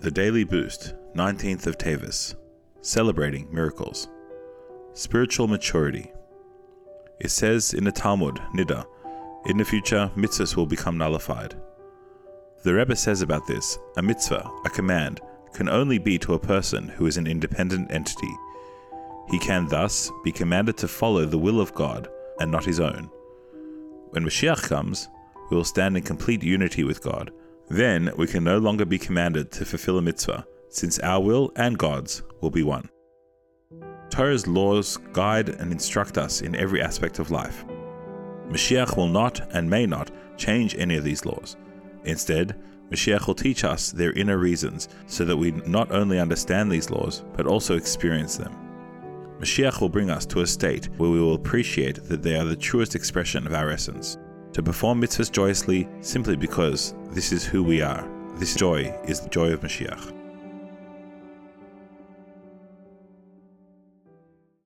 The Daily Boost, 19th of Teves, celebrating miracles. Spiritual maturity. It says in the Talmud, Niddah, in the future, mitzvahs will become nullified. The Rebbe says about this a mitzvah, a command, can only be to a person who is an independent entity. He can thus be commanded to follow the will of God and not his own. When Mashiach comes, we will stand in complete unity with God. Then we can no longer be commanded to fulfill a mitzvah, since our will and God's will be one. Torah's laws guide and instruct us in every aspect of life. Mashiach will not and may not change any of these laws. Instead, Mashiach will teach us their inner reasons so that we not only understand these laws, but also experience them. Mashiach will bring us to a state where we will appreciate that they are the truest expression of our essence. To perform mitzvahs joyously simply because this is who we are. This joy is the joy of Mashiach.